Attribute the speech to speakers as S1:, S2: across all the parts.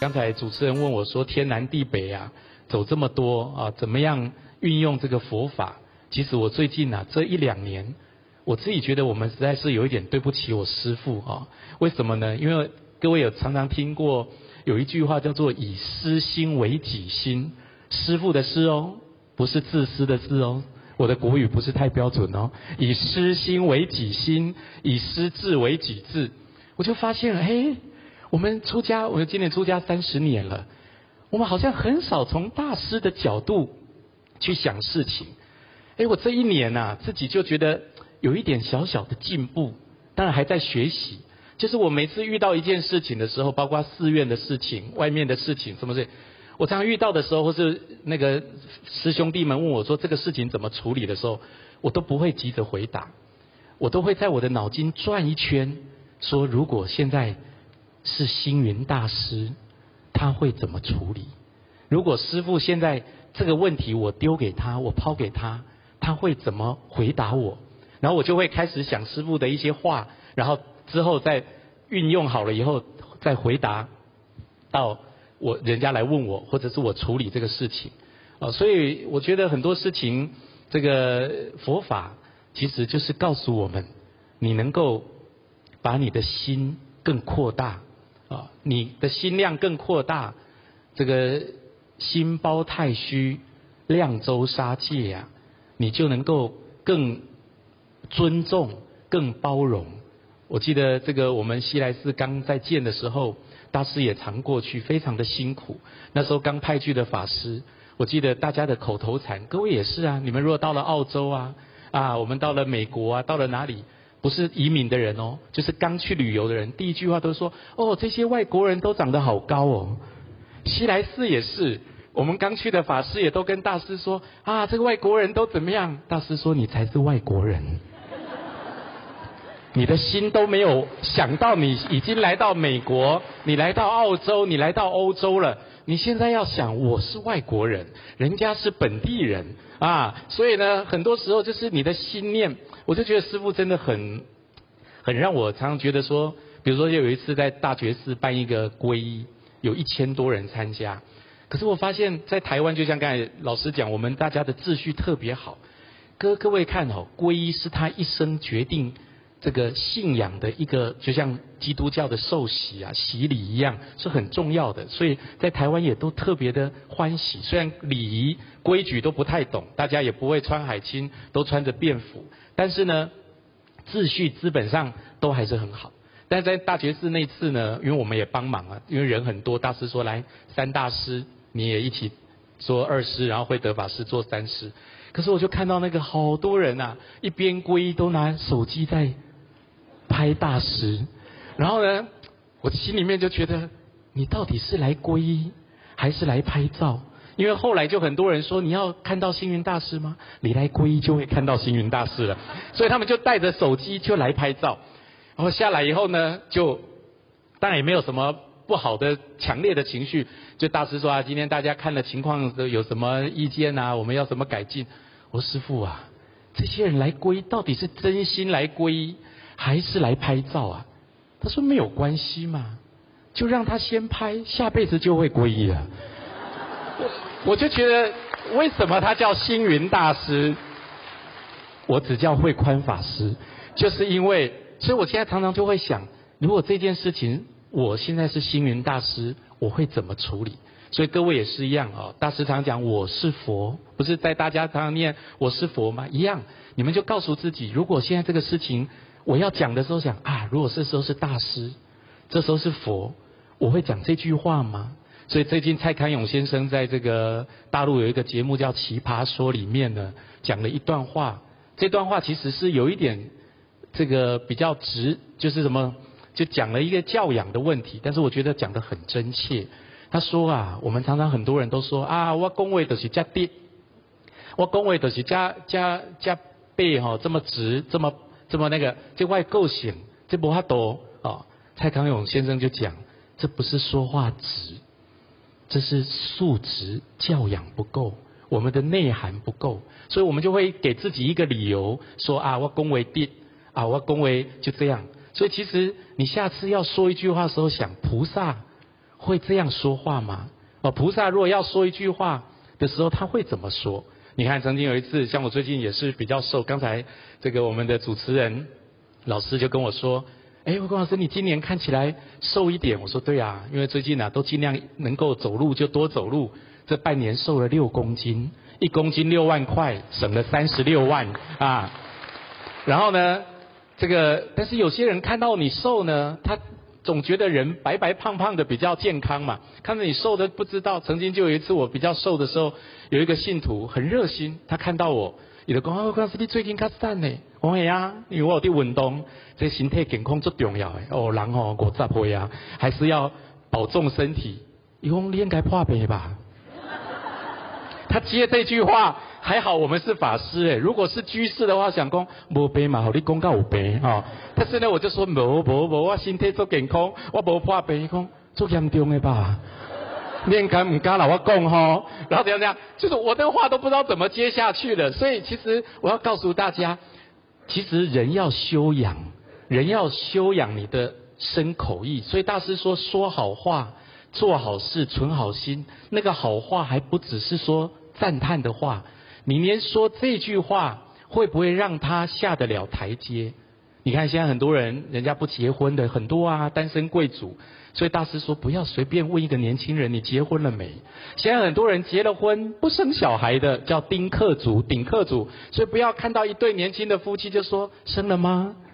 S1: 刚才主持人问我说：“天南地北啊，走这么多啊，怎么样运用这个佛法？”其实我最近啊，这一两年，我自己觉得我们实在是有一点对不起我师父啊。为什么呢？因为各位有常常听过有一句话叫做“以师心为己心”，师父的师哦，不是自私的自哦。我的国语不是太标准哦。以师心为己心，以师志为己志。我就发现，嘿，我们出家，我们今年出家三十年了，我们好像很少从大师的角度去想事情。哎，我这一年呐、啊，自己就觉得有一点小小的进步，当然还在学习。就是我每次遇到一件事情的时候，包括寺院的事情、外面的事情，什么事，我常常遇到的时候，或是那个师兄弟们问我说这个事情怎么处理的时候，我都不会急着回答，我都会在我的脑筋转一圈，说如果现在是星云大师，他会怎么处理？如果师父现在这个问题我丢给他，我抛给他。他会怎么回答我？然后我就会开始想师父的一些话，然后之后再运用好了以后再回答到我人家来问我，或者是我处理这个事情啊。所以我觉得很多事情，这个佛法其实就是告诉我们，你能够把你的心更扩大啊，你的心量更扩大，这个心包太虚，量周沙界呀。你就能够更尊重、更包容。我记得这个，我们西来寺刚在建的时候，大师也常过去，非常的辛苦。那时候刚派去的法师，我记得大家的口头禅，各位也是啊。你们如果到了澳洲啊，啊，我们到了美国啊，到了哪里，不是移民的人哦，就是刚去旅游的人，第一句话都说：哦，这些外国人都长得好高哦。西来寺也是。我们刚去的法师也都跟大师说啊，这个外国人都怎么样？大师说，你才是外国人，你的心都没有想到你已经来到美国，你来到澳洲，你来到欧洲了。你现在要想，我是外国人，人家是本地人啊，所以呢，很多时候就是你的心念，我就觉得师傅真的很很让我常常觉得说，比如说有一次在大觉寺办一个皈依，有一千多人参加。可是我发现，在台湾，就像刚才老师讲，我们大家的秩序特别好。各各位看哦，皈依是他一生决定这个信仰的一个，就像基督教的受洗啊、洗礼一样，是很重要的。所以在台湾也都特别的欢喜。虽然礼仪规矩都不太懂，大家也不会穿海青，都穿着便服，但是呢，秩序基本上都还是很好。但在大觉寺那次呢，因为我们也帮忙啊，因为人很多，大师说来三大师。你也一起做二师，然后慧德法师做三师。可是我就看到那个好多人啊，一边皈依都拿手机在拍大师。然后呢，我心里面就觉得，你到底是来皈依还是来拍照？因为后来就很多人说，你要看到星云大师吗？你来皈依就会看到星云大师了。所以他们就带着手机就来拍照。然后下来以后呢，就当然也没有什么。不好的强烈的情绪，就大师说啊，今天大家看了情况都有什么意见啊？我们要怎么改进？我说师父啊，这些人来皈依到底是真心来皈依，还是来拍照啊？他说没有关系嘛，就让他先拍，下辈子就会皈依了。我就觉得，为什么他叫星云大师？我只叫慧宽法师，就是因为，所以我现在常常就会想，如果这件事情。我现在是星云大师，我会怎么处理？所以各位也是一样、哦。大师常讲我是佛，不是在大家常常念我是佛吗？一样，你们就告诉自己，如果现在这个事情我要讲的时候想啊，如果这时候是大师，这时候是佛，我会讲这句话吗？所以最近蔡康永先生在这个大陆有一个节目叫《奇葩说》里面呢，讲了一段话。这段话其实是有一点这个比较直，就是什么？就讲了一个教养的问题，但是我觉得讲得很真切。他说啊，我们常常很多人都说啊，我讲话就是加低，我讲话就是加加加背哈，这么直，这么这么那个，这外构型，这不怕多啊。蔡康永先生就讲，这不是说话直，这是素质教养不够，我们的内涵不够，所以我们就会给自己一个理由，说啊，我讲话低，啊，我恭维就这样。所以其实你下次要说一句话的时候，想菩萨会这样说话吗？哦，菩萨如果要说一句话的时候，他会怎么说？你看，曾经有一次，像我最近也是比较瘦，刚才这个我们的主持人老师就跟我说：“哎，慧光老师，你今年看起来瘦一点。”我说：“对啊，因为最近啊，都尽量能够走路就多走路，这半年瘦了六公斤，一公斤六万块，省了三十六万啊。然后呢，这个但是有些人看到你瘦呢，他。”总觉得人白白胖胖的比较健康嘛，看着你瘦的不知道。曾经就有一次我比较瘦的时候，有一个信徒很热心，他看到我，你的讲啊，老师你最近开始瘦呢？我说呀，因为我有在运动，这身体健康最重要诶哦，人哦五十岁啊，还是要保重身体。伊讲你应该破病吧？他接这句话。还好我们是法师诶，如果是居士的话，想讲无病嘛，好你讲到有病啊。但是呢，我就说无无无，我身体足健康，我无破病，讲足严重的吧。面敢唔敢老我讲吼，然后怎样怎样，就是我的话都不知道怎么接下去了。所以其实我要告诉大家，其实人要修养，人要修养你的身口意。所以大师说，说好话，做好事，存好心。那个好话还不只是说赞叹的话。你连说这句话会不会让他下得了台阶？你看现在很多人，人家不结婚的很多啊，单身贵族。所以大师说，不要随便问一个年轻人，你结婚了没？现在很多人结了婚不生小孩的，叫丁克族、顶克族。所以不要看到一对年轻的夫妻就说生了吗？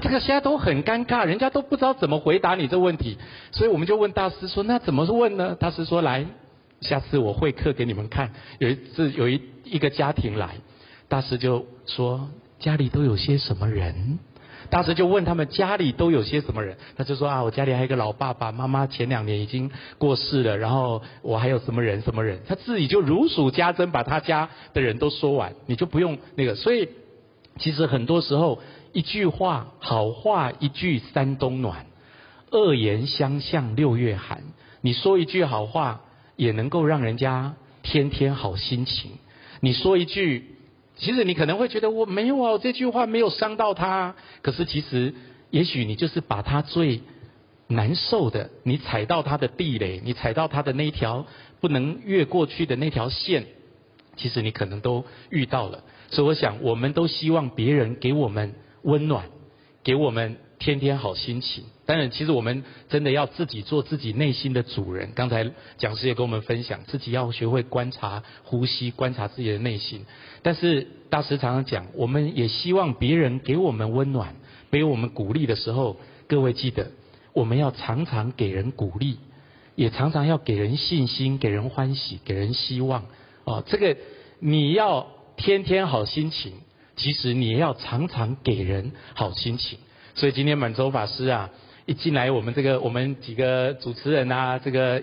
S1: 这个现在都很尴尬，人家都不知道怎么回答你这问题。所以我们就问大师说，那怎么问呢？大师说来。下次我会课给你们看。有一次有一一个家庭来，大师就说家里都有些什么人？大师就问他们家里都有些什么人？他就说啊，我家里还有一个老爸爸，妈妈前两年已经过世了，然后我还有什么人什么人？他自己就如数家珍，把他家的人都说完，你就不用那个。所以其实很多时候一句话好话一句三冬暖，恶言相向六月寒。你说一句好话。也能够让人家天天好心情。你说一句，其实你可能会觉得我没有啊，这句话没有伤到他。可是其实，也许你就是把他最难受的，你踩到他的地雷，你踩到他的那条不能越过去的那条线，其实你可能都遇到了。所以我想，我们都希望别人给我们温暖，给我们。天天好心情，当然，其实我们真的要自己做自己内心的主人。刚才讲师也跟我们分享，自己要学会观察呼吸，观察自己的内心。但是大师常常讲，我们也希望别人给我们温暖，给我们鼓励的时候，各位记得，我们要常常给人鼓励，也常常要给人信心，给人欢喜，给人希望。哦，这个你要天天好心情，其实你也要常常给人好心情。所以今天满洲法师啊，一进来，我们这个我们几个主持人啊，这个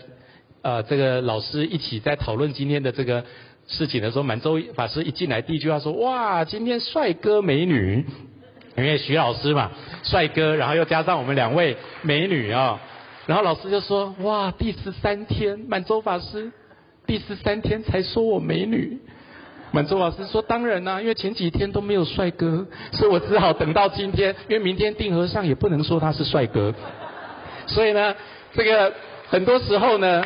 S1: 呃这个老师一起在讨论今天的这个事情的时候，满洲法师一进来，第一句话说：哇，今天帅哥美女，因为徐老师嘛，帅哥，然后又加上我们两位美女啊、然后老师就说：哇，第十三天，满洲法师第十三天才说我美女。满洲老师说：“当然啦、因为前几天都没有帅哥，所以我只好等到今天。因为明天定和尚也不能说他是帅哥，所以呢，这个很多时候呢，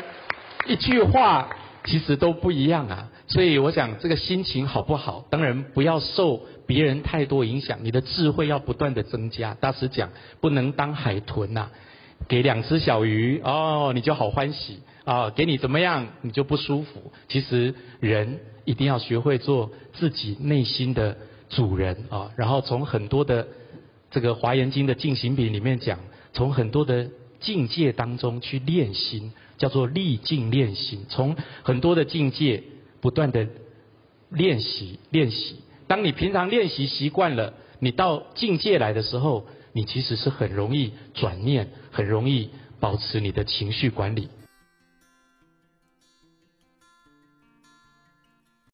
S1: 一句话其实都不一样啊。所以我想，这个心情好不好，当然不要受别人太多影响，你的智慧要不断的增加。大师讲，不能当海豚呐、啊，给两只小鱼哦，你就好欢喜啊、哦，给你怎么样，你就不舒服。其实人。”一定要学会做自己内心的主人啊！然后从很多的这个《华严经》的净行品里面讲，从很多的境界当中去练心，叫做历境练心。从很多的境界不断的练习练习。当你平常练习习惯了，你到境界来的时候，你其实是很容易转念，很容易保持你的情绪管理。